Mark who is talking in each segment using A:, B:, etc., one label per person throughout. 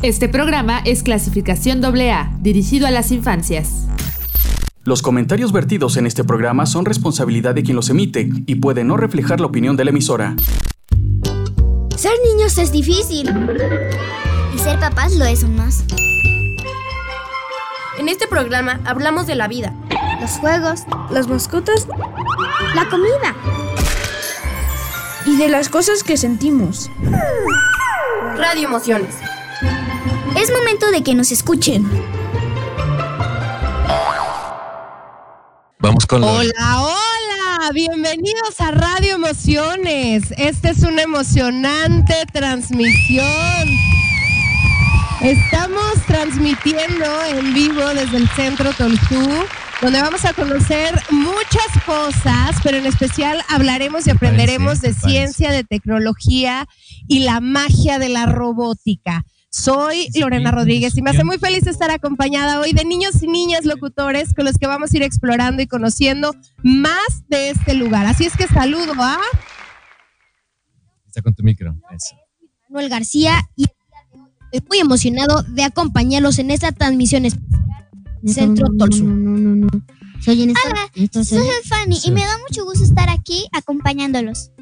A: Este programa es clasificación AA, dirigido a las infancias.
B: Los comentarios vertidos en este programa son responsabilidad de quien los emite y pueden no reflejar la opinión de la emisora.
C: Ser niños es difícil.
D: Y ser papás lo es aún más.
E: En este programa hablamos de la vida,
D: los juegos,
C: las mascotas,
D: la comida
C: y de las cosas que sentimos.
E: Radio Emociones.
D: Es momento de que nos escuchen.
F: Vamos con los...
G: Hola, hola, bienvenidos a Radio Emociones. Esta es una emocionante transmisión. Estamos transmitiendo en vivo desde el Centro Tolzú, donde vamos a conocer muchas cosas, pero en especial hablaremos y aprenderemos de ciencia, de tecnología y la magia de la robótica. Soy Lorena Rodríguez y me hace muy feliz estar acompañada hoy de niños y niñas locutores con los que vamos a ir explorando y conociendo más de este lugar. Así es que saludo a...
F: Está con tu micro. Eso.
H: Manuel García y estoy muy emocionado de acompañarlos en esta transmisión especial Centro Tolsu.
D: No, no, no, no.
H: Soy en esta,
D: Hola,
H: esta
D: Soy. Fanny y me da mucho gusto estar aquí acompañándolos.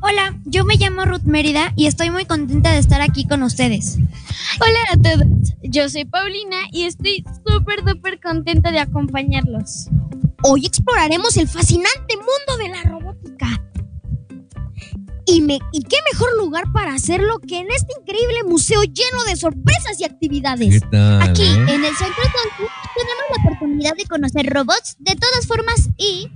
I: Hola, yo me llamo Ruth Mérida y estoy muy contenta de estar aquí con ustedes.
J: Hola a todos, yo soy Paulina y estoy súper, súper contenta de acompañarlos.
H: Hoy exploraremos el fascinante mundo de la robótica. Y, me, y qué mejor lugar para hacerlo que en este increíble museo lleno de sorpresas y actividades.
F: ¿Qué tal?
D: Aquí,
F: eh?
D: en el Centro Tonku, tenemos la oportunidad de conocer robots de todas formas y,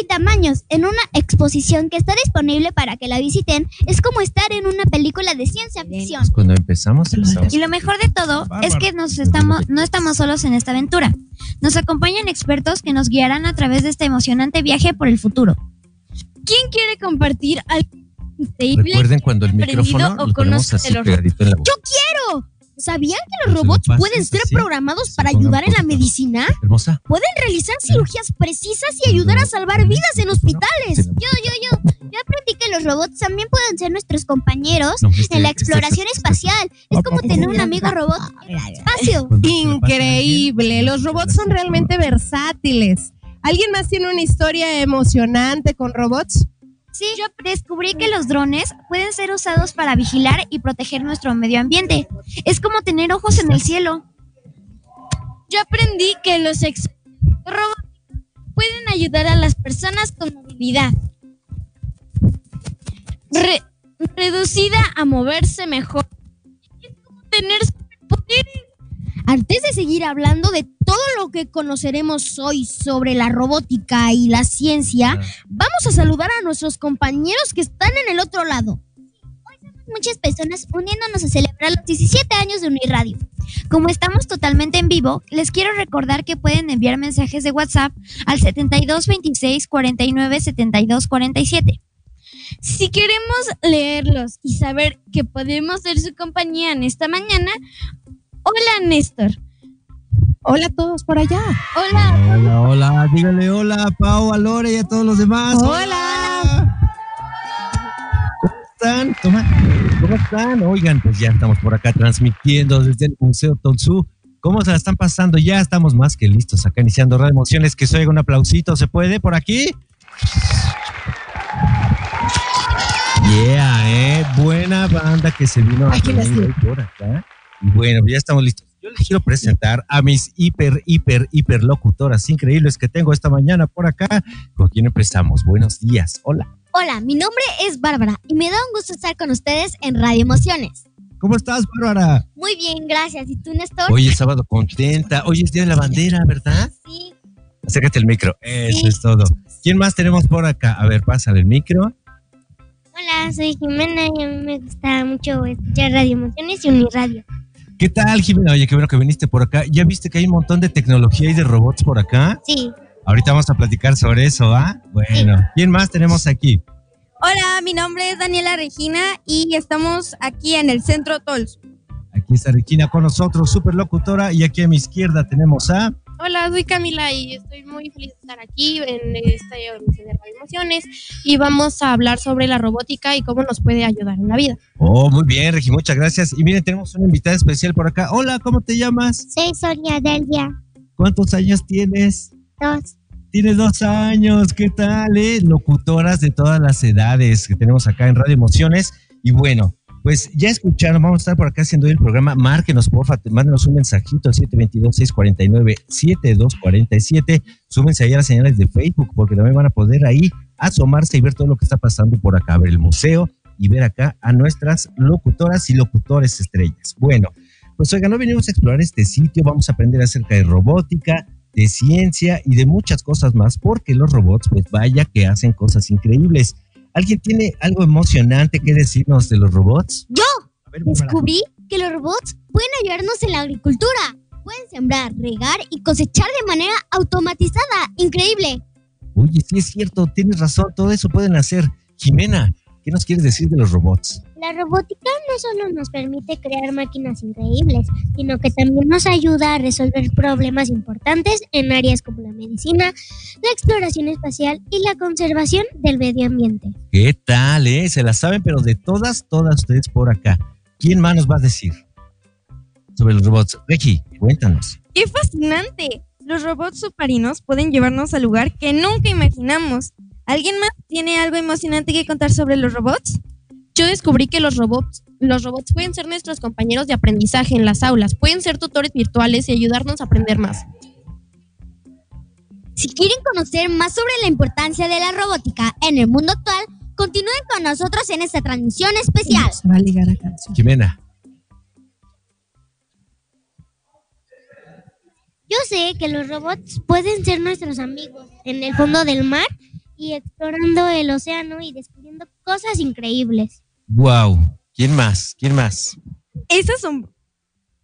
D: y tamaños en una exposición que está disponible para que la visiten. Es como estar en una película de ciencia ficción.
F: Cuando empezamos, empezamos.
I: Y lo mejor de todo es que nos estamos, no estamos solos en esta aventura. Nos acompañan expertos que nos guiarán a través de este emocionante viaje por el futuro.
J: ¿Quién quiere compartir algo increíble?
F: Recuerden cuando el micrófono
J: o
F: lo ponemos
J: conoce
F: así pegadito en la boca.
H: ¡Yo quiero! ¿Sabían que los robots pueden ser
F: así,
H: programados para ayudar en la medicina?
F: Hermosa.
H: Pueden realizar cirugías precisas y ayudar a salvar vidas en hospitales.
D: Yo, yo, yo, yo aprendí que los robots también pueden ser nuestros compañeros
F: No, este-
D: en la
F: este-
D: exploración
F: este-
D: espacial. Es como tener un amigo robot en el espacio.
G: Increíble, los robots son realmente versátiles. ¿Alguien más tiene una historia emocionante con robots?
I: Sí, yo descubrí que los drones pueden ser usados para vigilar y proteger nuestro medio ambiente. Es como tener ojos en el cielo.
J: Yo aprendí que los ex robóticos pueden ayudar a las personas con movilidad re- reducida a moverse mejor. Es como tener.
H: Antes de seguir hablando de todo lo que conoceremos hoy sobre la robótica y la ciencia, vamos a saludar a nuestros compañeros que están en el otro lado.
D: Muchas personas uniéndonos a celebrar los 17 años de Uniradio.
I: Como estamos totalmente en vivo, les quiero recordar que pueden enviar mensajes de WhatsApp al 7226 49 72 47.
J: Si queremos leerlos y saber que podemos ser su compañía en esta mañana, hola Néstor.
G: Hola a todos por allá.
J: Hola.
F: Hola, hola, dígale hola a Pau, a Lore y a todos los demás.
G: Hola.
F: ¿Cómo están? Toma. ¿Cómo están? Oigan, pues ya estamos por acá transmitiendo desde el Museo Tonsú. ¿Cómo se la están pasando? Ya estamos más que listos acá iniciando Radio Emociones. Que se oiga un aplausito, ¿se puede por aquí? Yeah, eh. Buena banda que se vino a
G: Aquí
F: reunir hoy por acá. Bueno, pues ya estamos listos. Yo les quiero presentar a mis hiper, hiper, hiper locutoras increíbles que tengo esta mañana por acá. ¿Con quién empezamos? Buenos días. Hola.
H: Hola, mi nombre es Bárbara y me da un gusto estar con ustedes en Radio Emociones.
F: ¿Cómo estás, Bárbara?
H: Muy bien, gracias. ¿Y tú, Néstor?
F: Hoy es sábado contenta. Hoy es día de la bandera, ¿verdad?
H: Sí.
F: Acércate el micro. Eso
H: Sí.
F: es todo. ¿Quién más tenemos por acá? A ver, pásale el micro.
J: Hola, soy Jimena y a mí me gusta mucho escuchar Radio Emociones y Uniradio.
F: ¿Qué tal, Jimena? Oye, qué bueno que viniste por acá. ¿Ya viste que hay un montón de tecnología y de robots por acá?
J: Sí.
F: Ahorita vamos a platicar sobre eso, ¿ah? Bueno. ¿Quién más tenemos aquí?
J: Hola, mi nombre es Daniela Regina y estamos aquí en el Centro Tols.
F: Aquí está Regina con nosotros, super locutora. Y aquí a mi izquierda tenemos a.
E: Hola, soy Camila y estoy muy feliz de estar aquí en esta emisión de Radio Emociones y vamos a hablar sobre la robótica y cómo nos puede ayudar en la vida.
F: Oh, muy bien, Regi, muchas gracias. Y miren, tenemos una invitada especial por acá. Hola, ¿cómo te llamas?
K: Soy Sonia Delvia.
F: ¿Cuántos años tienes?
K: Dos.
F: Tienes dos años, ¿qué tal? Eh? Locutoras de todas las edades que tenemos acá en Radio Emociones. Y bueno, pues ya escucharon, vamos a estar por acá haciendo el programa. Márquenos, porfa, mándenos un mensajito al 722-649-7247. Súmense ahí a las señales de Facebook porque también van a poder ahí asomarse y ver todo lo que está pasando por acá, ver el museo y ver acá a nuestras locutoras y locutores estrellas. Bueno, pues oiga, no venimos a explorar este sitio, vamos a aprender acerca de robótica, de ciencia y de muchas cosas más, porque los robots, pues vaya que hacen cosas increíbles. ¿Alguien tiene algo emocionante que decirnos de los robots?
K: Yo descubrí que los robots pueden ayudarnos en la agricultura. Pueden sembrar, regar y cosechar de manera automatizada. Increíble.
F: Oye, sí es cierto, tienes razón, todo eso pueden hacer. Jimena, ¿qué nos quieres decir de los robots?
K: La robótica no solo nos permite crear máquinas increíbles, sino que también nos ayuda a resolver problemas importantes en áreas como la medicina, la exploración espacial y la conservación del medio ambiente.
F: ¿Qué tal, eh? Se la saben, pero de todas, todas ustedes por acá. ¿Quién más nos va a decir sobre los robots? Regi, cuéntanos.
J: ¡Qué fascinante! Los robots submarinos pueden llevarnos al lugar que nunca imaginamos. ¿Alguien más tiene algo emocionante que contar sobre los robots?
E: Yo descubrí que los robots, los robots pueden ser nuestros compañeros de aprendizaje en las aulas, pueden ser tutores virtuales y ayudarnos a aprender más.
K: Si quieren conocer más sobre la importancia de la robótica en el mundo actual, continúen con nosotros en esta transmisión especial.
L: Se va a ligar a canción.
F: Jimena.
K: Yo sé que los robots pueden ser nuestros amigos en el fondo del mar y explorando el océano y descubriendo cosas increíbles.
F: Wow. ¿Quién más? ¿Quién más?
J: Es, asombro-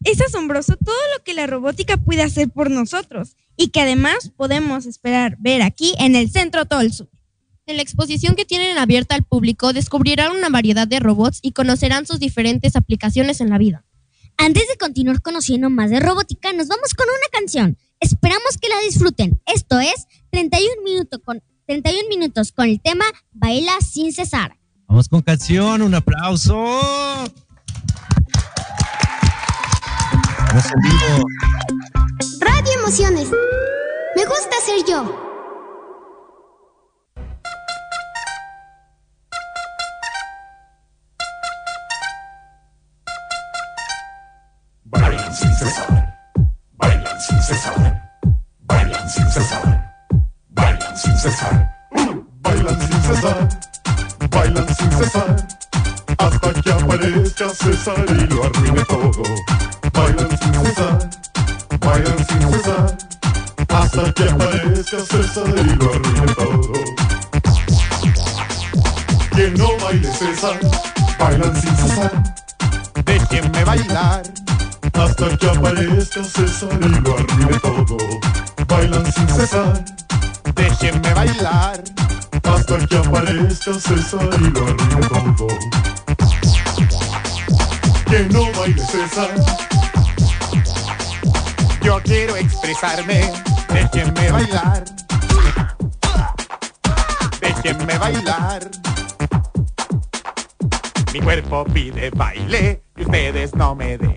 J: es asombroso todo lo que la robótica puede hacer por nosotros y que además podemos esperar ver aquí en el Centro Tolsu.
E: En la exposición que tienen abierta al público descubrirán una variedad de robots y conocerán sus diferentes aplicaciones en la vida.
K: Antes de continuar conociendo más de robótica, nos vamos con una canción. Esperamos que la disfruten. Esto es 31 minutos con, 31 minutos con el tema Baila sin cesar.
F: Vamos con canción, un aplauso. Vamos en vivo.
K: Radio Emociones. Me gusta ser yo.
M: César y lo arruine todo. Bailan sin cesar, bailan sin cesar, hasta que aparezca César y lo arruine todo. Que no baile César, bailan sin cesar, déjenme bailar. Hasta que aparezca César y expresarme. Déjenme bailar. Déjenme bailar. Mi cuerpo pide baile y ustedes no me dejan.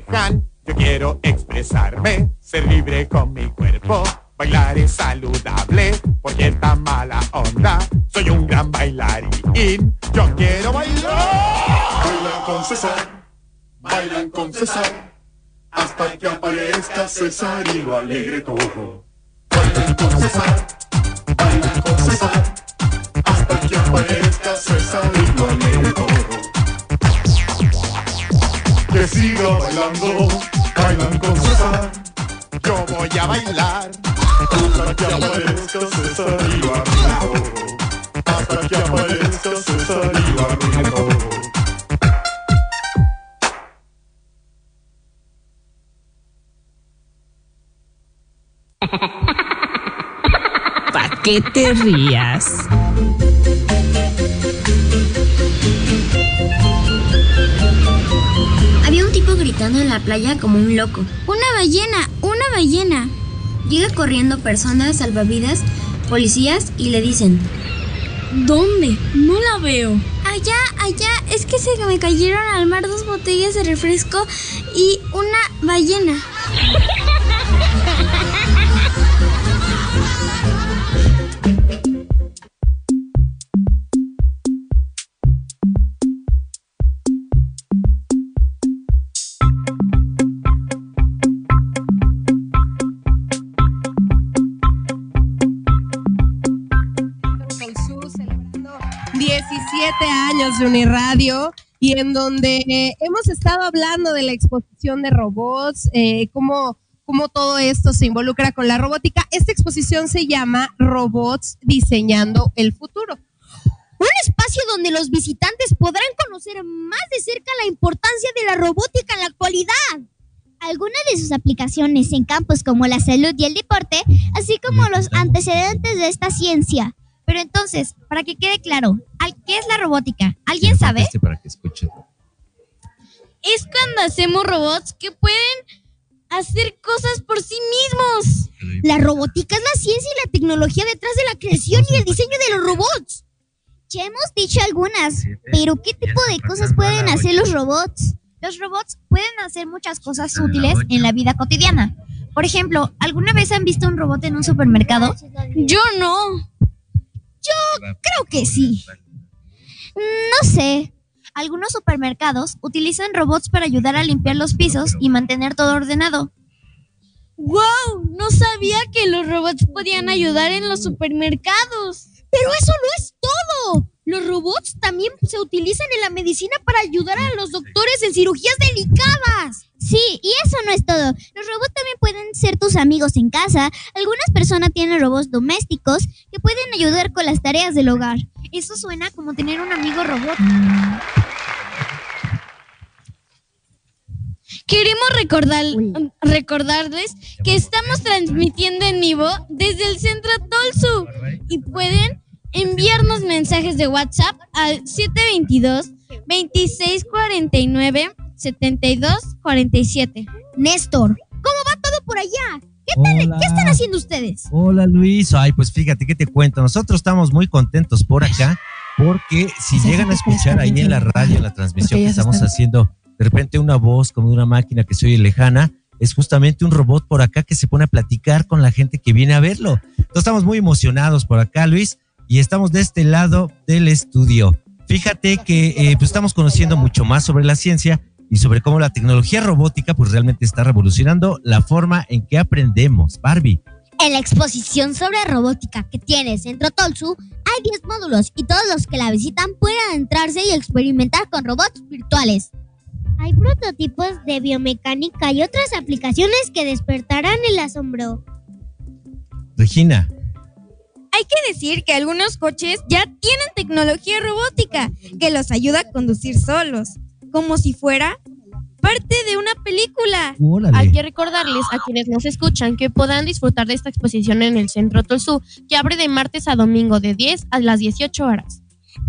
M: Alegre. Bailan con César, bailan con César. Hasta que aparezca César lo alegre todo que siga bailando, bailan con César. Yo voy a bailar hasta que aparezca César arruine todo. Hasta que aparezca César lo arruine todo.
N: Qué te rías?
O: Había un tipo gritando en la playa como un loco.
K: Una ballena, una ballena.
I: Llega corriendo personas, salvavidas, policías y le dicen,
J: ¿Dónde? No la veo.
P: Allá, allá, es que se me cayeron al mar dos botellas de refresco y una ballena.
G: 17 años de Uniradio y en donde eh, hemos estado hablando de la exposición de robots, eh, cómo, cómo todo esto se involucra con la robótica. Esta exposición se llama Robots Diseñando el Futuro.
H: Un espacio donde los visitantes podrán conocer más de cerca la importancia de la robótica en la actualidad.
D: Algunas de sus aplicaciones en campos como la salud y el deporte, así como los antecedentes de esta ciencia.
I: Pero entonces, para que quede claro, ¿al- ¿qué es la robótica? ¿Alguien sabe?
F: Este para que escuchen.
P: Es cuando hacemos robots que pueden hacer cosas por sí mismos.
H: La robótica es la ciencia y la tecnología detrás de la creación y el diseño de los robots.
D: Ya hemos dicho algunas, pero ¿qué tipo de cosas pueden hacer los robots?
I: Los robots pueden hacer muchas cosas útiles en la vida cotidiana. Por ejemplo, ¿alguna vez han visto un robot en un supermercado?
P: Yo no.
H: Yo creo que sí.
D: No sé.
I: Algunos supermercados utilizan robots para ayudar a limpiar los pisos y mantener todo ordenado.
P: ¡Wow! No sabía que los robots podían ayudar en los supermercados.
H: Pero eso no es todo. Los robots también se utilizan en la medicina para ayudar a los doctores en cirugías delicadas.
D: Sí, y eso no es todo. Los robots también pueden ser tus amigos en casa. Algunas personas tienen robots domésticos que pueden ayudar con las tareas del hogar.
I: Eso suena como tener un amigo robot.
P: Queremos recordar, recordarles que estamos transmitiendo en vivo desde el centro Tolsu y pueden enviarnos mensajes de WhatsApp al 722 2649 7247.
H: Néstor, ¿cómo va todo por allá? ¿Qué, tal-. ¿Qué están haciendo ustedes?
F: Hola Luis, ay pues fíjate que te cuento, nosotros estamos muy contentos por acá porque si llegan a escuchar ahí en la radio, en la transmisión que estamos haciendo, de repente una voz como de una máquina que se oye lejana, es justamente un robot por acá que se pone a platicar con la gente que viene a verlo. Entonces estamos muy emocionados por acá Luis y estamos de este lado del estudio. Fíjate que eh, pues estamos conociendo mucho más sobre la ciencia y sobre cómo la tecnología robótica pues realmente está revolucionando la forma en que aprendemos. Barbie.
D: En la exposición sobre robótica que tiene Centro Tolsu, hay 10 módulos y todos los que la visitan pueden adentrarse y experimentar con robots virtuales. Hay prototipos de biomecánica y otras aplicaciones que despertarán el asombro.
F: Regina.
J: Hay que decir que algunos coches ya tienen tecnología robótica que los ayuda a conducir solos, como si fuera parte de una película.
F: Órale.
E: Hay que recordarles a quienes nos escuchan que podrán disfrutar de esta exposición en el Centro Tolsu, que abre de martes a domingo de 10 a las 18 horas.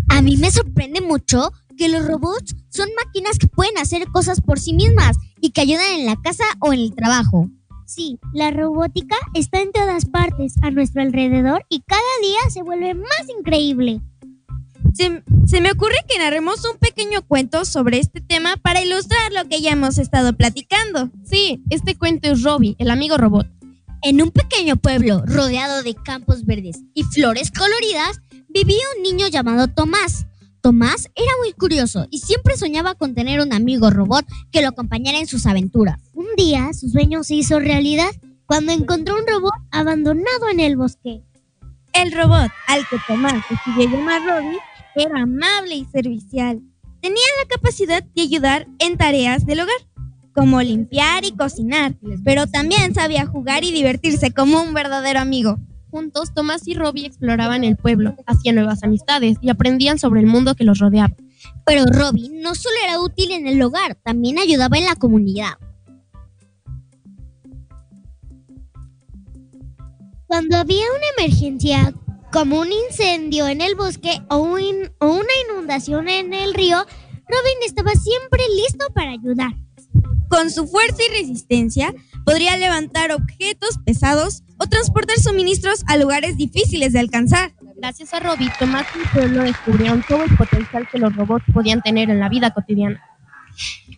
D: A mí me sorprende mucho que los robots son máquinas que pueden hacer cosas por sí mismas y que ayudan en la casa o en el trabajo. Sí, la robótica está en todas partes, a nuestro alrededor, y cada día se vuelve más increíble.
J: Se, se me ocurre que narremos un pequeño cuento sobre este tema para ilustrar lo que ya hemos estado platicando.
E: Sí, este cuento es Robbie, el amigo robot.
D: En un pequeño pueblo rodeado de campos verdes y flores coloridas, vivía un niño llamado Tomás. Tomás era muy curioso y siempre soñaba con tener un amigo robot que lo acompañara en sus aventuras. Un día su sueño se hizo realidad cuando encontró un robot abandonado en el bosque.
J: El robot al que Tomás decidió llamar Robbie era amable y servicial. Tenía la capacidad de ayudar en tareas del hogar, como limpiar y cocinar, pero también sabía jugar y divertirse como un verdadero amigo.
E: Juntos, Tomás y Robbie exploraban el pueblo, hacían nuevas amistades y aprendían sobre el mundo que los rodeaba.
D: Pero Robin no solo era útil en el hogar, también ayudaba en la comunidad. Cuando había una emergencia, como un incendio en el bosque o, o una inundación en el río, Robin estaba siempre listo para ayudar.
J: Con su fuerza y resistencia, podría levantar objetos pesados o transportar suministros a lugares difíciles de alcanzar.
E: Gracias a Robbie, Tomás y Pueblo descubrieron todo el potencial que los robots podían tener en la vida cotidiana.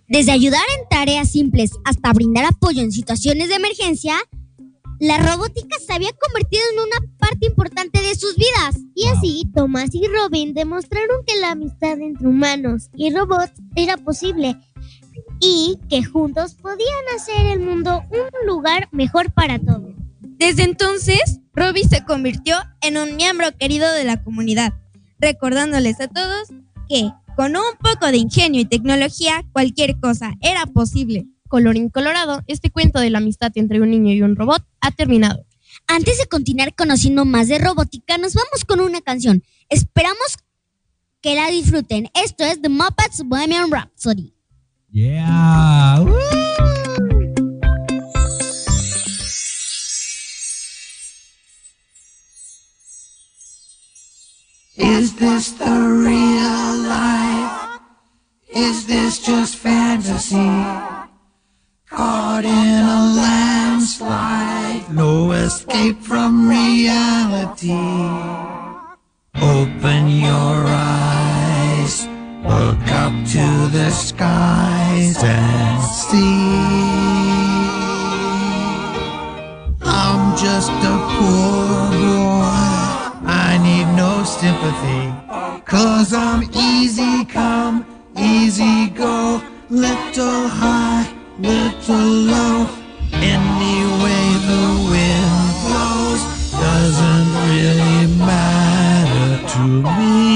K: Desde ayudar en tareas simples hasta brindar apoyo en situaciones de emergencia, la robótica se había convertido en una parte importante de sus vidas.
Q: Y así, Tomás y Robin demostraron que la amistad entre humanos y robots era posible y que juntos podían hacer el mundo un lugar mejor para todos.
J: Desde entonces, Robin se convirtió en un miembro querido de la comunidad, recordándoles a todos que con un poco de ingenio y tecnología cualquier cosa era posible.
E: Colorín colorado, este cuento de la amistad entre un niño y un robot ha terminado.
K: Antes de continuar conociendo más de robótica, nos vamos con una canción. Esperamos que la disfruten. Esto es The Muppets Bohemian Rhapsody.
F: Yeah. Woo.
R: Is this the real life? Is this just fantasy? Caught in a landslide, no escape from reality. Open your eyes, look up to the skies and see. I'm just a poor boy. I need no sympathy. Cause I'm easy come, easy go. Little high, little low. Any way the wind blows doesn't really matter to me.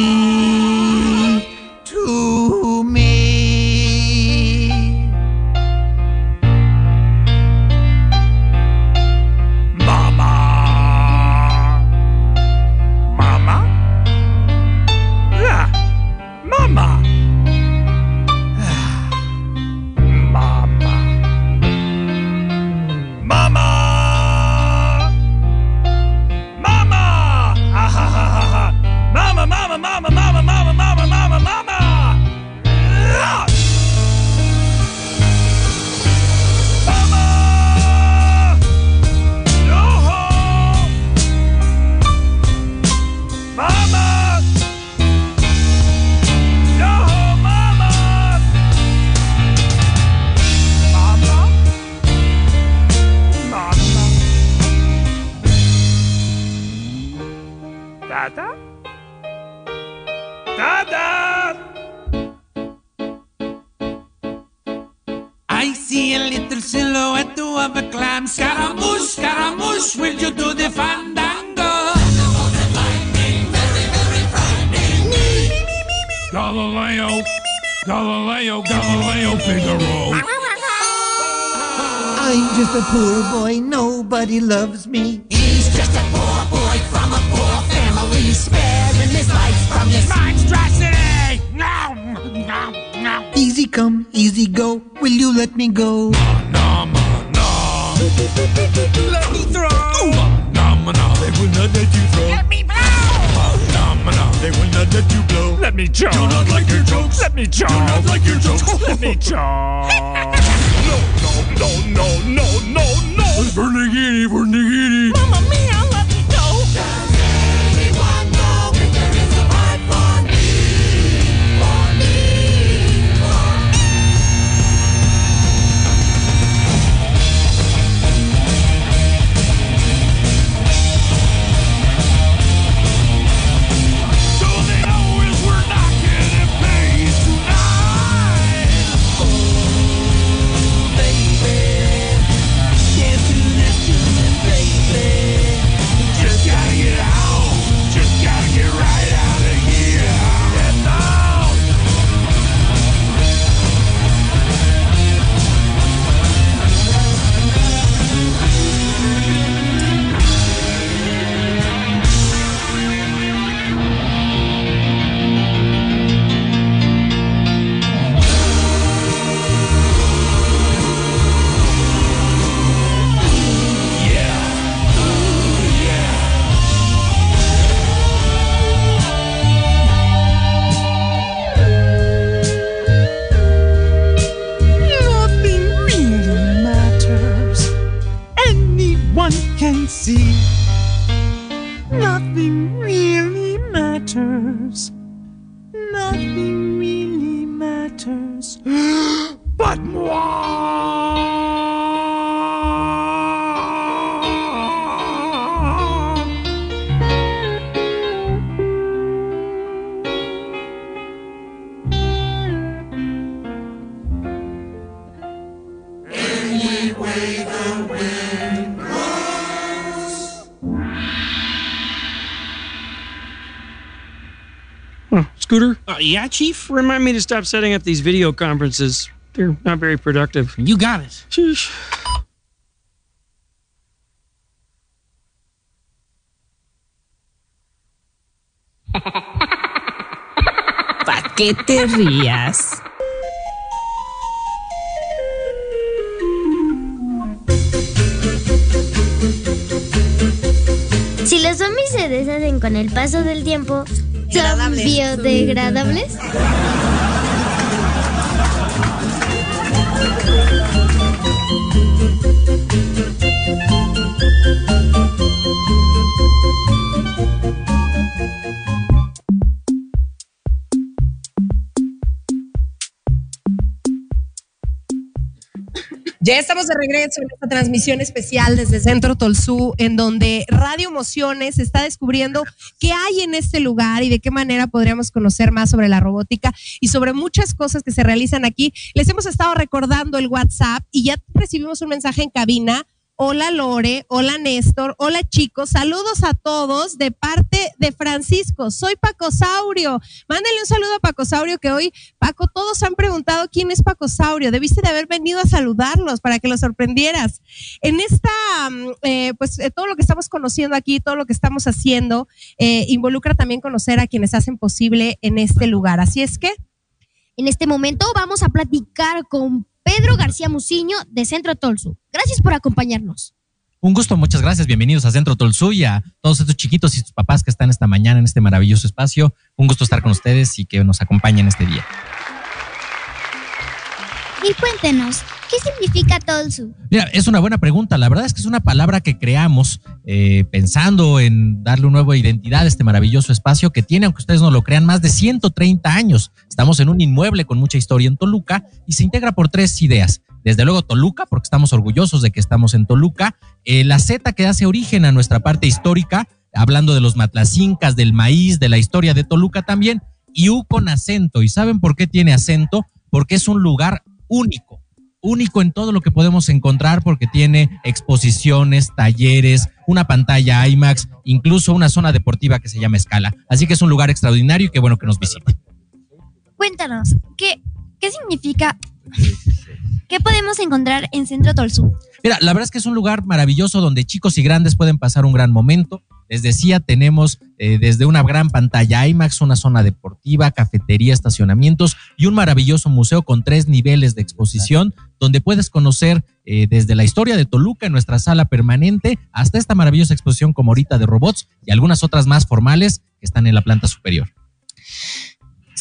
S: Blow. Let me choke. Do not like your jokes. Let me choke. Do not like your jokes. let me choke. no, no, no, no, no, no. Vernigini, Vernigini. Friends. but moi.
T: Yeah, Chief? Remind me to stop setting up these video conferences. They're not very productive. You got it. Sheesh.
N: ¿Para qué te rías?
K: Si los zombies se deshacen con el paso del tiempo, ¿son biodegradables?
G: Ya estamos de regreso en esta transmisión especial desde Centro Tolsú, en donde Radio Emociones está descubriendo qué hay en este lugar y de qué manera podríamos conocer más sobre la robótica y sobre muchas cosas que se realizan aquí. Les hemos estado recordando el WhatsApp y ya recibimos un mensaje en cabina. Hola Lore, hola Néstor, hola chicos, saludos a todos de parte de Francisco. Soy Paco Saurio. Mándale un saludo a Paco Saurio que hoy, Paco, todos han preguntado quién es Paco Saurio. Debiste de haber venido a saludarlos para que los sorprendieras. En esta, mm, eh, pues eh, todo lo que estamos conociendo aquí, todo lo que estamos haciendo, eh, involucra también conocer a quienes hacen posible en este lugar. Así es que...
H: En este momento vamos a platicar con Pedro García Muciño de Centro Tolsu. Gracias por acompañarnos.
U: Un gusto, muchas gracias. Bienvenidos a Centro Tolsu y a todos estos chiquitos y sus papás que están esta mañana en este maravilloso espacio. Un gusto estar con ustedes y que nos acompañen este día.
D: Y cuéntenos, ¿qué significa Tolsu?
U: Mira, es una buena pregunta. La verdad es que es una palabra que creamos eh, pensando en darle una nueva identidad a este maravilloso espacio que tiene, aunque ustedes no lo crean, más de 130 años. Estamos en un inmueble con mucha historia en Toluca y se integra por tres ideas. Desde luego Toluca, porque estamos orgullosos de que estamos en Toluca. Eh, la Z que hace origen a nuestra parte histórica, hablando de los matlacincas, del maíz, de la historia de Toluca también. Y U con acento. ¿Y saben por qué tiene acento? Porque es un lugar único, único en todo lo que podemos encontrar porque tiene exposiciones, talleres, una pantalla IMAX, incluso una zona deportiva que se llama Escala. Así que es un lugar extraordinario y qué bueno que nos visiten.
I: Cuéntanos, ¿qué, qué significa? ¿Qué podemos encontrar en Centro Tolsu?
U: Mira, la verdad es que es un lugar maravilloso donde chicos y grandes pueden pasar un gran momento. Les decía, tenemos eh, desde una gran pantalla IMAX, una zona deportiva, cafetería, estacionamientos y un maravilloso museo con tres niveles de exposición donde puedes conocer eh, desde la historia de Toluca en nuestra sala permanente hasta esta maravillosa exposición como ahorita de robots y algunas otras más formales que están en la planta superior.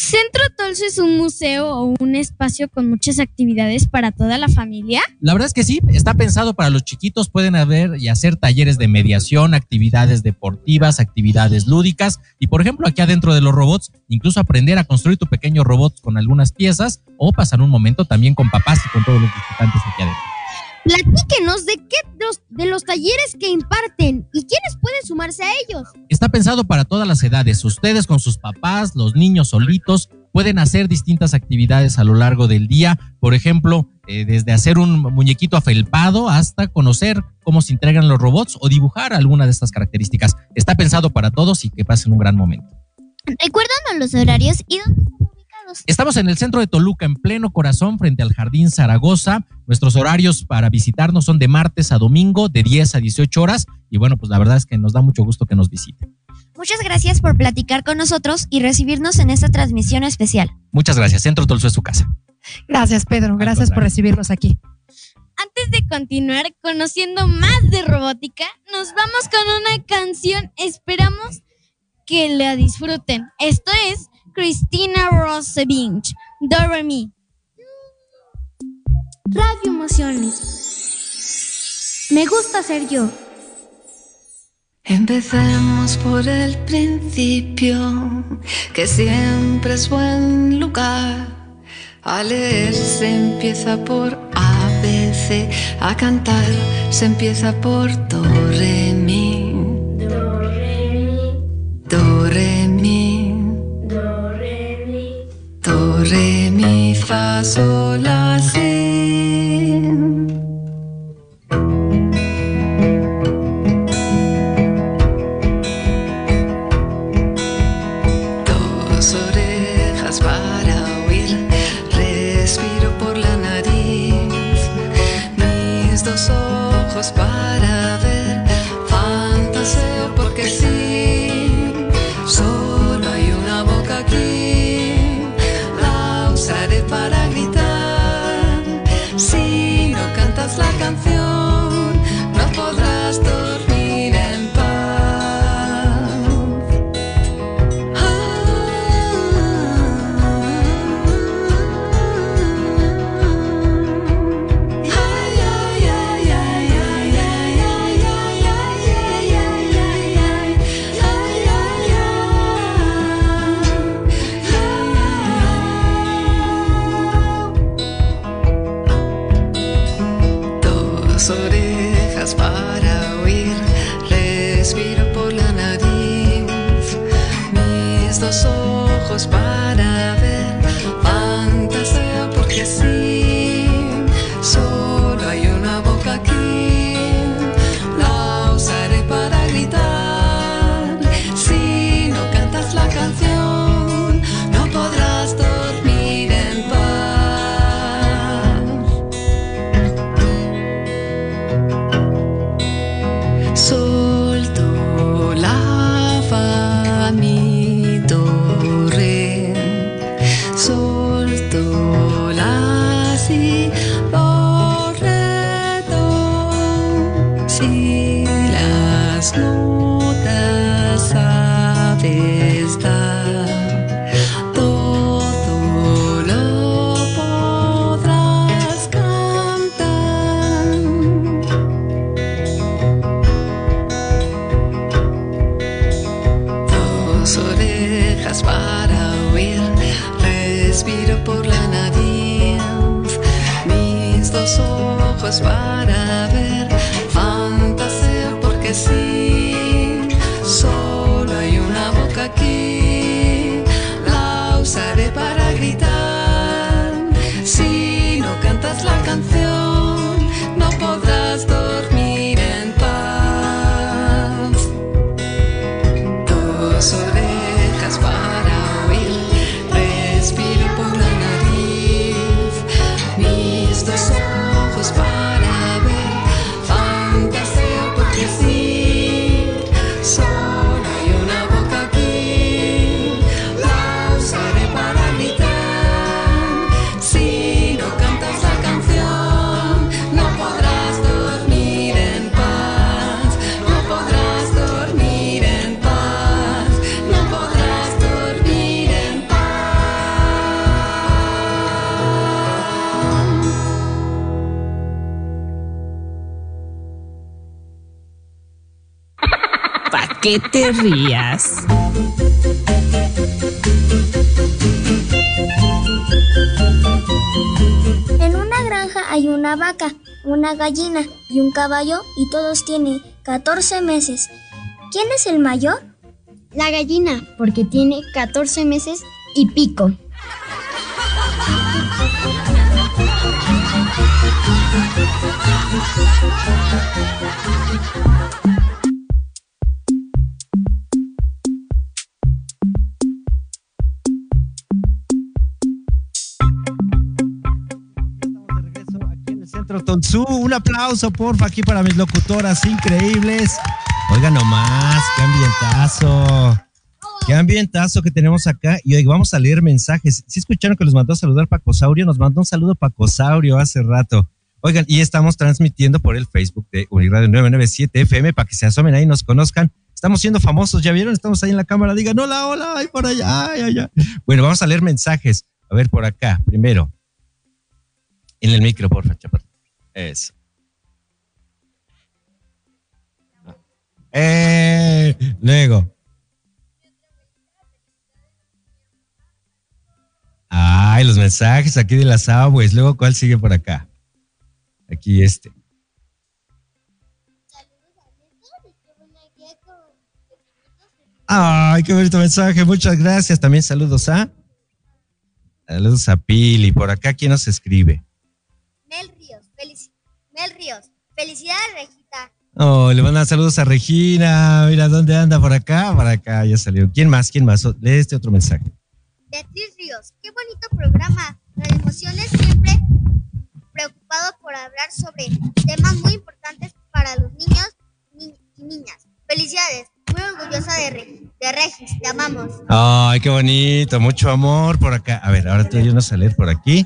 P: ¿Centro Tolsu es un museo o un espacio con muchas actividades para toda la familia?
U: La verdad es que sí, está pensado para los chiquitos, pueden haber y hacer talleres de mediación, actividades deportivas, actividades lúdicas y por ejemplo aquí adentro de los robots, incluso aprender a construir tu pequeño robot con algunas piezas o pasar un momento también con papás y con todos los visitantes aquí adentro.
H: Platíquenos de qué los, de los talleres que imparten y quiénes pueden sumarse a ellos.
U: Está pensado para todas las edades. Ustedes con sus papás, los niños solitos, pueden hacer distintas actividades a lo largo del día. Por ejemplo, eh, desde hacer un muñequito afelpado hasta conocer cómo se integran los robots o dibujar alguna de estas características. Está pensado para todos y que pasen un gran momento.
D: Recuérdanos los horarios y dónde.
U: Estamos en el centro de Toluca, en pleno corazón, frente al Jardín Zaragoza. Nuestros horarios para visitarnos son de martes a domingo, de 10 a 18 horas. Y bueno, pues la verdad es que nos da mucho gusto que nos visiten.
I: Muchas gracias por platicar con nosotros y recibirnos en esta transmisión especial.
U: Muchas gracias. Centro Tolsu es su casa.
G: Gracias, Pedro. Gracias por recibirnos aquí.
P: Antes de continuar conociendo más de robótica, nos vamos con una canción. Esperamos que la disfruten. Esto es Cristina Rosevich, Do Re Mi.
J: Radio Emociones. Me gusta ser yo.
V: Empecemos por el principio, que siempre es buen lugar. A leer se empieza por ABC, a cantar se empieza por do, fa, la, si. Dos orejas para oír, respiro por la nariz. Mis dos ojos para
N: qué te rías?
K: En una granja hay una vaca, una gallina y un caballo y todos tienen 14 meses. ¿Quién es el mayor?
J: La gallina, porque tiene 14 meses y pico.
F: Un aplauso, porfa, aquí para mis locutoras increíbles. Oigan nomás, qué ambientazo. Qué ambientazo que tenemos acá. Y hoy vamos a leer mensajes. Si escucharon que los mandó a saludar Pacosaurio? Nos mandó un saludo Pacosaurio hace rato. Oigan, y estamos transmitiendo por el Facebook de Uniradio 997 FM para que se asomen ahí y nos conozcan. Estamos siendo famosos, ¿ya vieron? Estamos ahí en la cámara. Digan, hola, hola, ay, por allá, ay, allá. Bueno, vamos a leer mensajes. A ver, por acá, primero. En el micro, porfa, chaparro. Eso. Eh, luego. Ay, los mensajes aquí de las aguas. Luego, ¿cuál sigue por acá? Aquí este. Ay, qué bonito mensaje. Muchas gracias. También saludos a. Saludos a Pili. Por acá, ¿quién nos escribe?
W: Mel Ríos. Felicidades, Regita.
F: Oh, le mandan saludos a Regina. Mira, ¿dónde anda? Por acá, por acá, ya salió. ¿Quién más? ¿Quién más? Lee este otro mensaje.
W: Beatriz Ríos, qué bonito programa. Radio Emociones siempre preocupado por hablar sobre temas muy importantes para los niños ni- y niñas. Felicidades, muy orgullosa de, Re- de Regis, te amamos.
F: Ay, qué bonito. Mucho amor por acá. A ver, ahora tú ayúdanos a leer por aquí.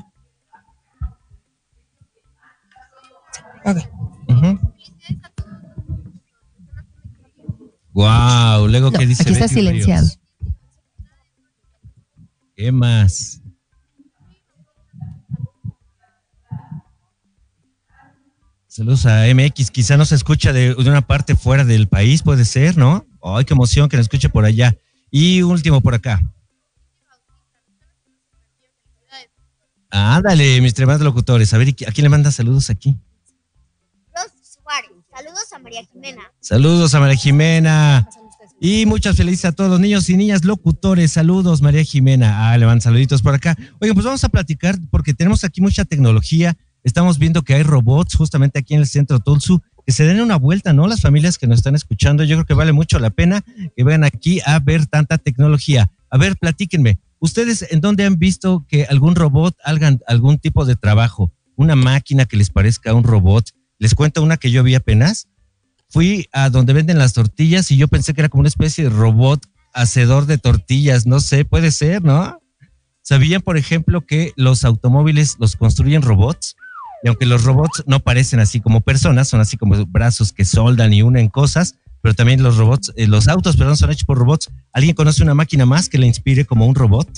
F: Wow, luego
G: No,
F: qué dice
G: aquí está
F: Betty
G: silenciado.
F: Ríos? ¿Qué más? Saludos a MX, quizá nos escucha de, de una parte fuera del país, puede ser, ¿no? Ay, qué emoción que nos escuche por allá. Y último por acá. Ándale, mis tremendos locutores. A ver, ¿y qui- ¿a quién le manda saludos aquí?
W: Saludos a María Jimena.
F: Saludos a María Jimena. Y muchas felices a todos los niños y niñas locutores. Saludos, María Jimena. Ah, le van saluditos por acá. Oigan, pues vamos a platicar porque tenemos aquí mucha tecnología. Estamos viendo que hay robots justamente aquí en el centro Tulsu que se den una vuelta, ¿no? Las familias que nos están escuchando, yo creo que vale mucho la pena que vengan aquí a ver tanta tecnología. A ver, platíquenme. ¿Ustedes en dónde han visto que algún robot haga algún tipo de trabajo? Una máquina que les parezca un robot. Les cuento una que yo vi apenas fui a donde venden las tortillas y yo pensé que era como una especie de robot hacedor de tortillas, no sé, puede ser, ¿no? ¿Sabían, por ejemplo, que los automóviles los construyen robots? Y aunque los robots no parecen así como personas, son así como brazos que soldan y unen cosas, pero también los robots, eh, los autos, perdón, son hechos por robots. ¿Alguien conoce una máquina más que le inspire como un robot?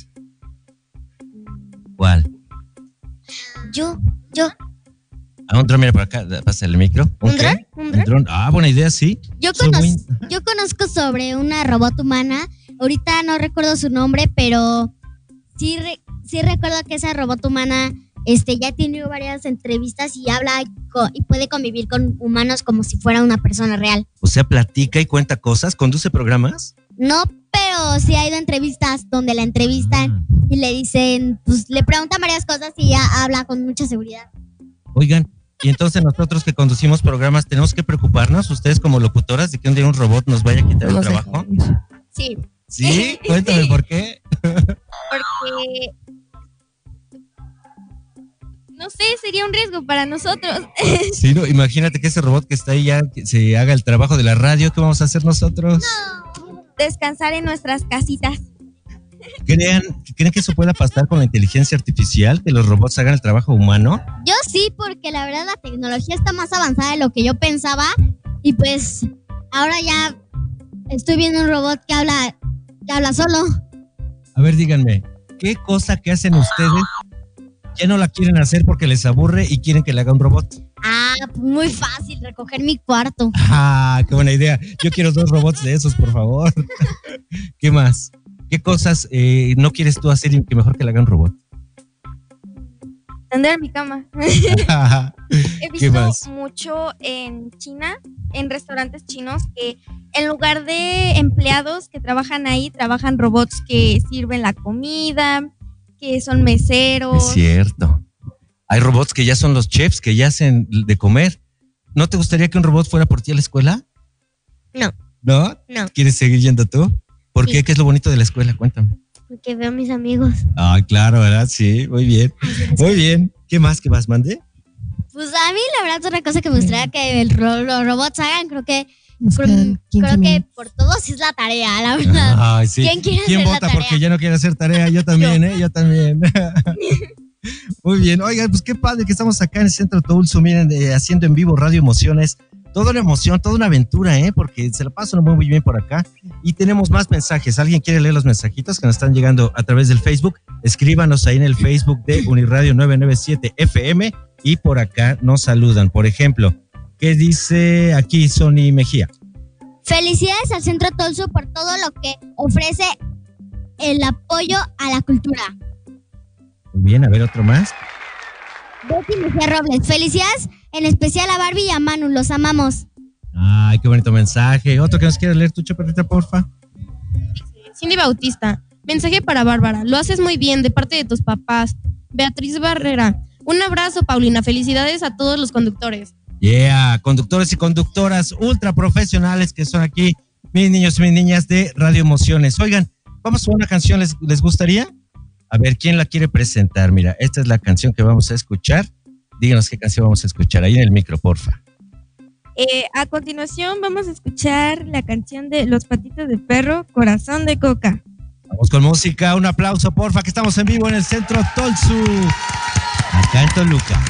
F: ¿Cuál?
W: Yo, yo,
F: A un dron, mira por acá, pasa el micro.
W: ¿Un
F: qué?
W: dron? ¿Un dron?
F: Ah, buena idea, sí.
K: Yo,
F: Soy
K: conoz-
F: muy-
K: yo conozco sobre una robot humana. Ahorita no recuerdo su nombre, pero sí, re- sí recuerdo que esa robot humana este, ya ha tenido varias entrevistas y habla y puede convivir con humanos como si fuera una persona real.
F: O sea, platica y cuenta cosas, conduce programas.
K: No, pero sí ha ido a entrevistas donde la entrevistan y le dicen, pues le preguntan varias cosas y ya habla con mucha seguridad.
F: Oigan, y entonces nosotros que conducimos programas tenemos que preocuparnos, ustedes como locutoras, de que un día un robot nos vaya a quitar el
J: No
F: trabajo.
J: Sí.
F: ¿Sí? Cuéntame por qué.
J: Porque. No sé, sería un riesgo para nosotros.
F: Sí, no, imagínate que ese robot que está ahí ya que se haga el trabajo de la radio, ¿qué vamos a hacer nosotros?
J: Descansar en nuestras casitas.
F: ¿Creen, ¿Creen que eso pueda pasar con la inteligencia artificial, que los robots hagan el trabajo humano?
K: Yo sí, porque la verdad la tecnología está más avanzada de lo que yo pensaba y pues ahora ya estoy viendo un robot que habla, que habla solo.
F: A ver, díganme, ¿qué cosa que hacen ustedes ya no la quieren hacer porque les aburre y quieren que le haga un robot?
K: Ah, pues muy fácil, recoger mi cuarto.
F: Ah, qué buena idea. Yo quiero dos robots de esos, por favor. ¿Qué más? ¿Qué cosas eh, no quieres tú hacer y que mejor que le haga un robot?
J: Tender mi cama. He
F: ¿Qué
J: visto
F: más?
J: mucho en China, en restaurantes chinos, que en lugar de empleados que trabajan ahí, trabajan robots que sirven la comida, que son meseros.
F: Es cierto. Hay robots que ya son los chefs, que ya hacen de comer. ¿No te gustaría que un robot fuera por ti a la escuela?
K: No,
F: ¿No?
K: No.
F: ¿Quieres seguir yendo tú? ¿Por
K: Sí.
F: qué? ¿Qué es lo bonito de la escuela? Cuéntame.
K: porque veo a mis amigos.
F: Ah, claro, ¿verdad? Sí, muy bien. Muy bien. ¿Qué más? ¿Qué más? ¿Mande?
K: Pues a mí la verdad es una cosa que me gustaría que el ro- los robots hagan, creo que creo,
G: quedan 15
K: creo que por todos es la tarea, la verdad.
F: Ay, sí.
K: ¿Quién quiere hacer la
F: vota
K: tarea?
F: porque ya no quiere hacer tarea? Yo también, ¿eh? Yo también. Muy bien. Oigan, pues qué padre que estamos acá en el Centro Tulsu, miren, eh, haciendo en vivo Radio Emociones. Toda una emoción, toda una aventura, ¿eh? Porque se la pasan muy, muy bien por acá. Y tenemos más mensajes. ¿Alguien quiere leer los mensajitos que nos están llegando a través del Facebook? Escríbanos ahí en el Facebook de Uniradio 997 FM y por acá nos saludan. Por ejemplo, ¿qué dice aquí Sony Mejía?
K: Felicidades al Centro Tolso por todo lo que ofrece el apoyo a la cultura.
X: Muy bien, a ver otro más.
K: Betty Mejía Robles, felicidades en especial a Barbie y a Manu, los amamos.
X: Ay, qué bonito mensaje. Otro que nos quieras leer tú, chaparrita, porfa.
E: Cindy Bautista, mensaje para Bárbara. Lo haces muy bien de parte de tus papás. Beatriz Barrera, un abrazo, Paulina. Felicidades a todos los conductores.
X: Yeah, conductores y conductoras ultra profesionales que son aquí, mis niños y mis niñas de Radio Emociones. Oigan, vamos a una canción, ¿les, les gustaría? A ver, ¿quién la quiere presentar? Mira, esta es la canción que vamos a escuchar. Díganos qué canción vamos a escuchar ahí en el micro, porfa.
J: Eh, a continuación vamos a escuchar la canción de Los Patitos de Perro, Corazón de Coca.
X: Vamos con música, un aplauso, porfa, que estamos en vivo en el centro Tolsu, acá en Toluca.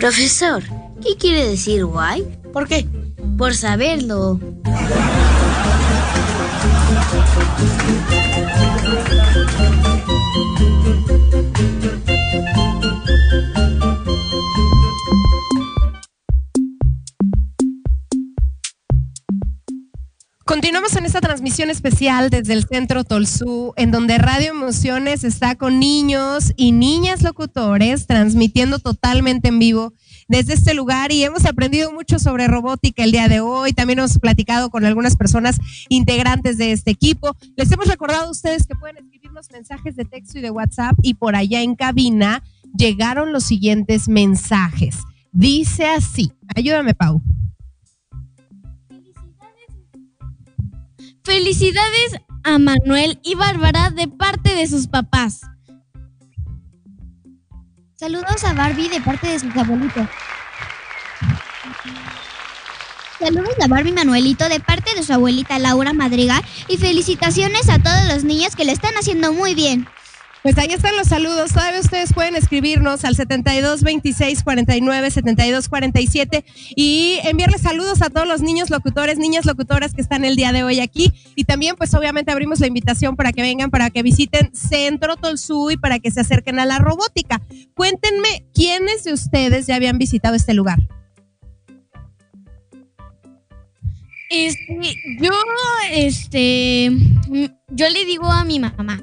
O: Profesor, ¿qué quiere decir guay? ¿Por qué? Por saberlo.
G: Especial desde el Centro Tolsú, en donde Radio Emociones está con niños y niñas locutores, transmitiendo totalmente en vivo desde este lugar y hemos aprendido mucho sobre robótica el día de hoy. También hemos platicado con algunas personas integrantes de este equipo. Les hemos recordado a ustedes que pueden escribirnos mensajes de texto y de WhatsApp y por allá en cabina llegaron los siguientes mensajes. Dice así, ayúdame Pau.
P: Felicidades a Manuel y Bárbara de parte de sus papás.
D: Saludos a Barbie de parte de sus abuelitos. Saludos a Barbie Manuelito de parte de su abuelita Laura Madrigal y felicitaciones a todos los niños que le están haciendo muy bien.
G: Pues ahí están los saludos. Todavía ustedes pueden escribirnos al 72 26 49 72 47 y enviarles saludos a todos los niños locutores, niñas locutoras que están el día de hoy aquí. Y también, pues obviamente abrimos la invitación para que vengan, para que visiten Centro Tolsú y para que se acerquen a la robótica. Cuéntenme quiénes de ustedes ya habían visitado este lugar.
P: Este, yo, este, yo le digo a mi mamá,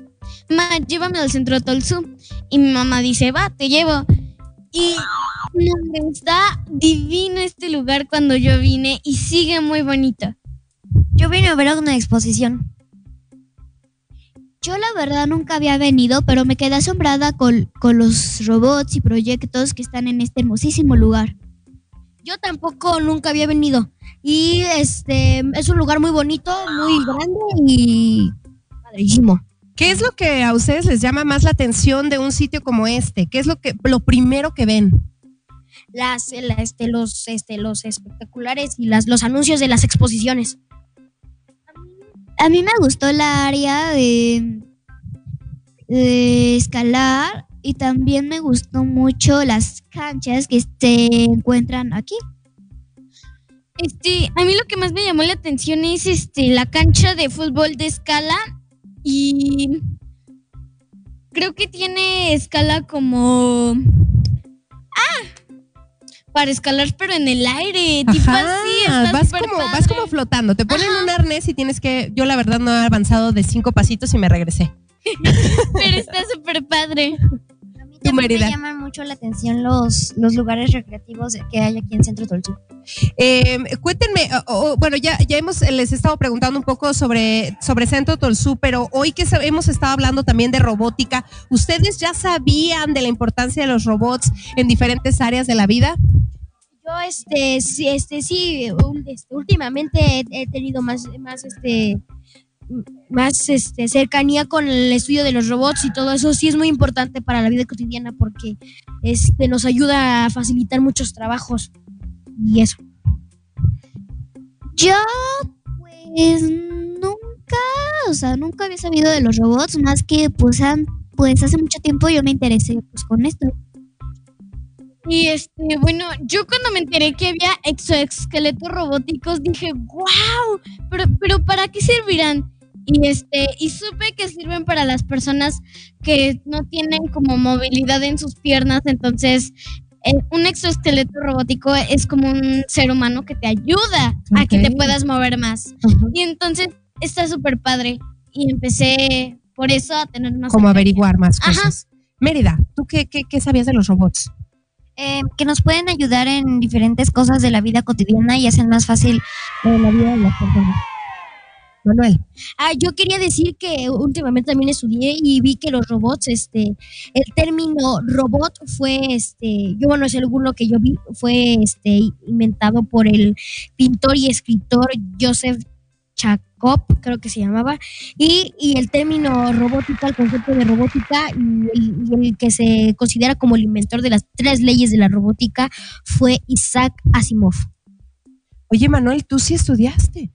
P: mamá, llévame al centro Tolsu. Y mi mamá dice, va, te llevo. Y no, está divino este lugar cuando yo vine y sigue muy bonito.
I: Yo vine a ver una exposición.
D: Yo la verdad nunca había venido, pero me quedé asombrada con, con los robots y proyectos que están en este hermosísimo lugar.
H: Yo tampoco nunca había venido. Y este es un lugar muy bonito, muy grande y padrísimo.
G: ¿Qué es lo que a ustedes les llama más la atención de un sitio como este? ¿Qué es lo que lo primero que ven?
H: Las, la- este, los, este, los espectaculares y las, los anuncios de las exposiciones.
D: A mí me gustó la área de, de escalar y también me gustó mucho las canchas que se encuentran aquí.
P: Este, a mí lo que más me llamó la atención es este la cancha de fútbol de escala y creo que tiene escala como ah para escalar pero en el aire, tipo
G: Ajá,
P: así, está
G: vas como, vas como flotando. Te ponen un arnés y tienes que. Yo, la verdad, no he avanzado de cinco pasitos y me regresé.
P: pero está súper padre.
G: Tu
I: Me llaman mucho la atención los, los lugares recreativos que hay aquí en Centro Tolsú.
G: Eh, cuéntenme, o- o, bueno, ya, ya hemos, les he estado preguntando un poco sobre, sobre Centro Tolsú, pero hoy que hemos estado hablando también de robótica, ¿ustedes ya sabían de la importancia de los robots en diferentes áreas de la vida?
H: Yo, este, sí, este, sí, este, últimamente he, he tenido más, más, este, más, este, cercanía con el estudio de los robots y todo eso. Sí es muy importante para la vida cotidiana porque, este, nos ayuda a facilitar muchos trabajos y eso.
D: Yo, pues nunca, o sea, nunca había sabido de los robots, más que pues, han- pues hace mucho tiempo yo me interesé pues con esto.
P: Y este, bueno, yo cuando me enteré que había exoesqueletos robóticos dije, wow, pero, pero ¿para qué servirán? Y este, y supe que sirven para las personas que no tienen como movilidad en sus piernas, entonces eh, un exoesqueleto robótico es como un ser humano que te ayuda a que te puedas mover más. Y entonces está súper padre. Y empecé por eso a tener más
G: Como averiguar más
P: Ajá.
G: cosas. Mérida, ¿tú qué, qué, qué sabías de los robots?
I: Eh, que nos pueden ayudar en diferentes cosas de la vida cotidiana y hacen más fácil eh, la vida de las personas.
G: Manuel.
H: Ah, yo quería decir que últimamente también estudié y vi que los robots, este, el término robot fue, este, yo bueno, es alguno que yo vi, fue, este, inventado por el pintor y escritor Joseph Chakov, creo que se llamaba, y, y el término robótica, el concepto de robótica y y el que se considera como el inventor de las tres leyes de la robótica fue Isaac Asimov.
G: Oye, Manuel, tú sí estudiaste.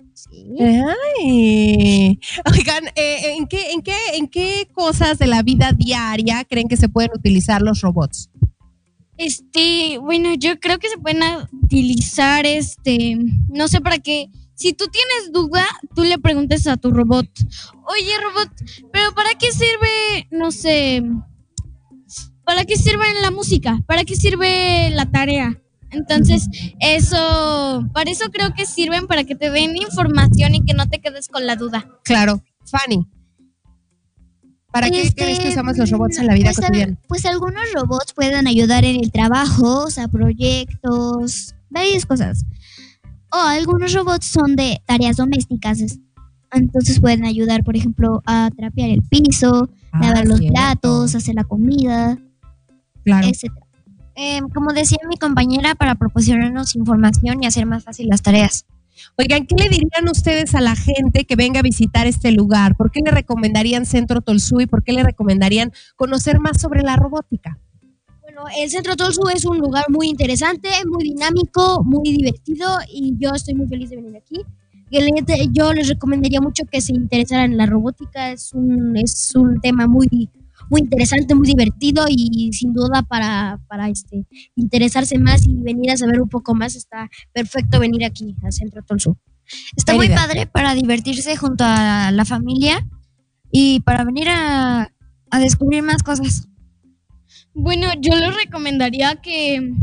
G: Ay. Oigan, eh, ¿en, qué, en, qué, ¿en qué cosas de la vida diaria creen que se pueden utilizar los robots?
P: Este, bueno, yo creo que se pueden utilizar, este, no sé para qué. Si tú tienes duda, tú le preguntes a tu robot, oye robot, pero ¿para qué sirve, no sé, para qué sirve la música? ¿Para qué sirve la tarea? Entonces, eso, para eso creo que sirven para que te den información y que no te quedes con la duda.
G: Claro. Fanny. ¿Para qué
D: Este,
G: crees que usamos los robots en la vida
D: pues,
G: cotidiana?
D: Pues algunos robots pueden ayudar en el trabajo, o sea, proyectos, varias cosas. O algunos robots son de tareas domésticas. es- Entonces pueden ayudar, por ejemplo, a trapear el piso,
H: Ah,
D: lavar los
H: cierto.
D: platos, hacer la comida,
G: claro.
D: etc.
H: Eh, como decía mi compañera, para proporcionarnos información y hacer más fácil las tareas.
G: Oigan, ¿qué le dirían ustedes a la gente que venga a visitar este lugar? ¿Por qué le recomendarían Centro Tolsú y por qué le recomendarían conocer más sobre la robótica?
H: Bueno, el Centro Tolsu es un lugar muy interesante, muy dinámico, muy divertido y yo estoy muy feliz de venir aquí. Yo les recomendaría mucho que se interesaran en la robótica, es un, es un tema muy, muy interesante, muy divertido y sin duda para, para este, interesarse más y venir a saber un poco más está perfecto venir aquí al Centro Tolsu.
I: Está muy padre para divertirse junto a la familia y para venir a, a descubrir más cosas.
P: Bueno, yo les recomendaría que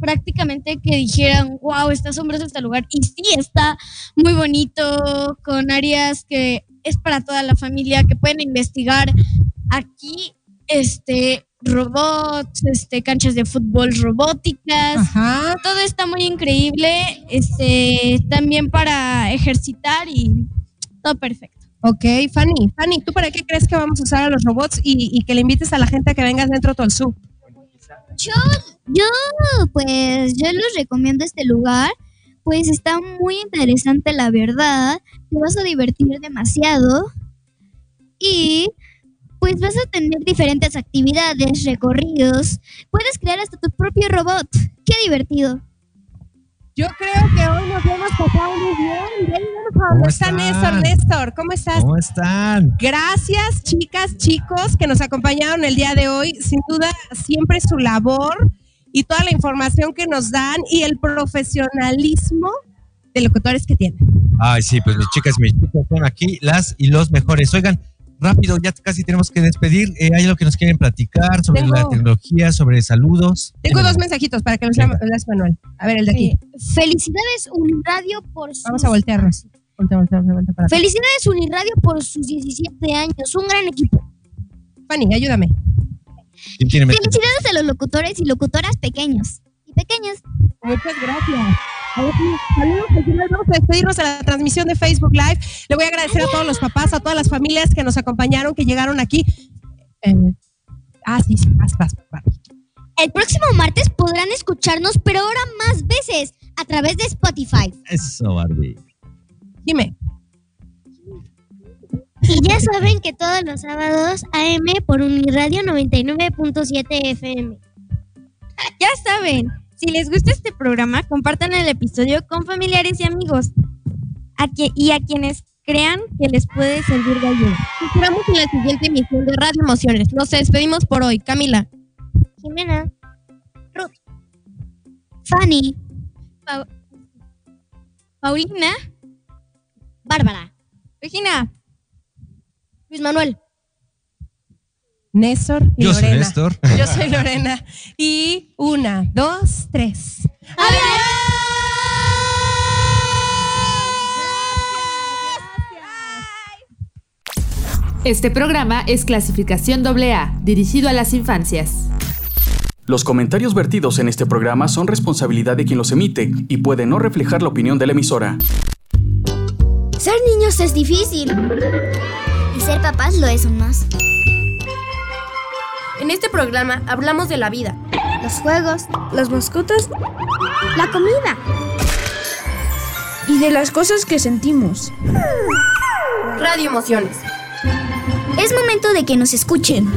P: prácticamente que dijeran, wow, está asombroso este lugar. Y sí, está muy bonito, con áreas que es para toda la familia, que pueden investigar aquí, este, robots, este, canchas de fútbol robóticas. Todo está muy increíble, este, también para ejercitar y todo perfecto.
G: Ok, Fanny, Fanny, ¿tú para qué crees que vamos a usar a los robots y, y que le invites a la gente a que venga al Centro Tolsú?
D: Yo, yo, pues, yo les recomiendo este lugar. Pues está muy interesante, la verdad. Te vas a divertir demasiado. Y pues vas a tener diferentes actividades, recorridos. Puedes crear hasta tu propio robot. Qué divertido.
G: Yo creo que hoy nos hemos pasado muy bien.
F: ¿Cómo están?
G: Néstor. Néstor, ¿cómo estás?
F: ¿Cómo están?
G: Gracias, chicas, chicos, que nos acompañaron el día de hoy. Sin duda, siempre su labor y toda la información que nos dan y el profesionalismo de locutores que tienen.
F: Ay, sí, pues mis chicas y mis chicos son aquí las y los mejores. Oigan, rápido, ya casi tenemos que despedir. Eh, ¿Hay algo que nos quieren platicar sobre
G: Tengo-
F: la tecnología, sobre saludos?
G: Tengo dos mensajitos para que los lea leas, Manuel. A ver, el de aquí.
H: Felicidades Uniradio por sus...
G: Vamos a voltearnos. Voltea, voltea, voltea para acá.
H: Felicidades Uniradio por sus 17 años, un gran equipo.
G: Fanny, ayúdame.
D: Felicidades a los locutores y locutoras pequeños. Y pequeñas.
G: Muchas gracias. Saludos, vamos a despedirnos a la transmisión de Facebook Live. Le voy a agradecer a todos los papás, a todas las familias que nos acompañaron, que llegaron aquí. Eh, ah, sí, sí, vas, vas, vas.
D: El próximo martes podrán escucharnos, pero ahora más veces, a través de Spotify.
F: Eso, Barbie.
G: Dime.
J: Y ya saben que todos los sábados AM por Uniradio 99.7 FM.
P: Ya saben, si les gusta este programa, compartan el episodio con familiares y amigos. A y a quienes crean que les puede servir de ayuda. Nos esperamos en la siguiente emisión de Radio Emociones. Nos despedimos por hoy. Camila.
J: Jimena.
D: Ruth. Fanny.
P: Pau- Paulina.
D: Bárbara.
P: Regina.
H: Luis Manuel.
G: Néstor y
F: Yo soy
G: Lorena.
F: Néstor.
G: Yo soy Lorena. Y una, dos, tres.
Y: Este programa es clasificación AA, dirigido a las infancias.
B: Los comentarios vertidos en este programa son responsabilidad de quien los emite y pueden no reflejar la opinión de la emisora.
J: Ser niños es difícil.
D: Y ser papás lo es aún más.
E: En este programa hablamos de la vida.
J: Los juegos, las mascotas, la comida.
C: Y de las cosas que sentimos.
E: Radio Emociones.
D: Es momento de que nos escuchen.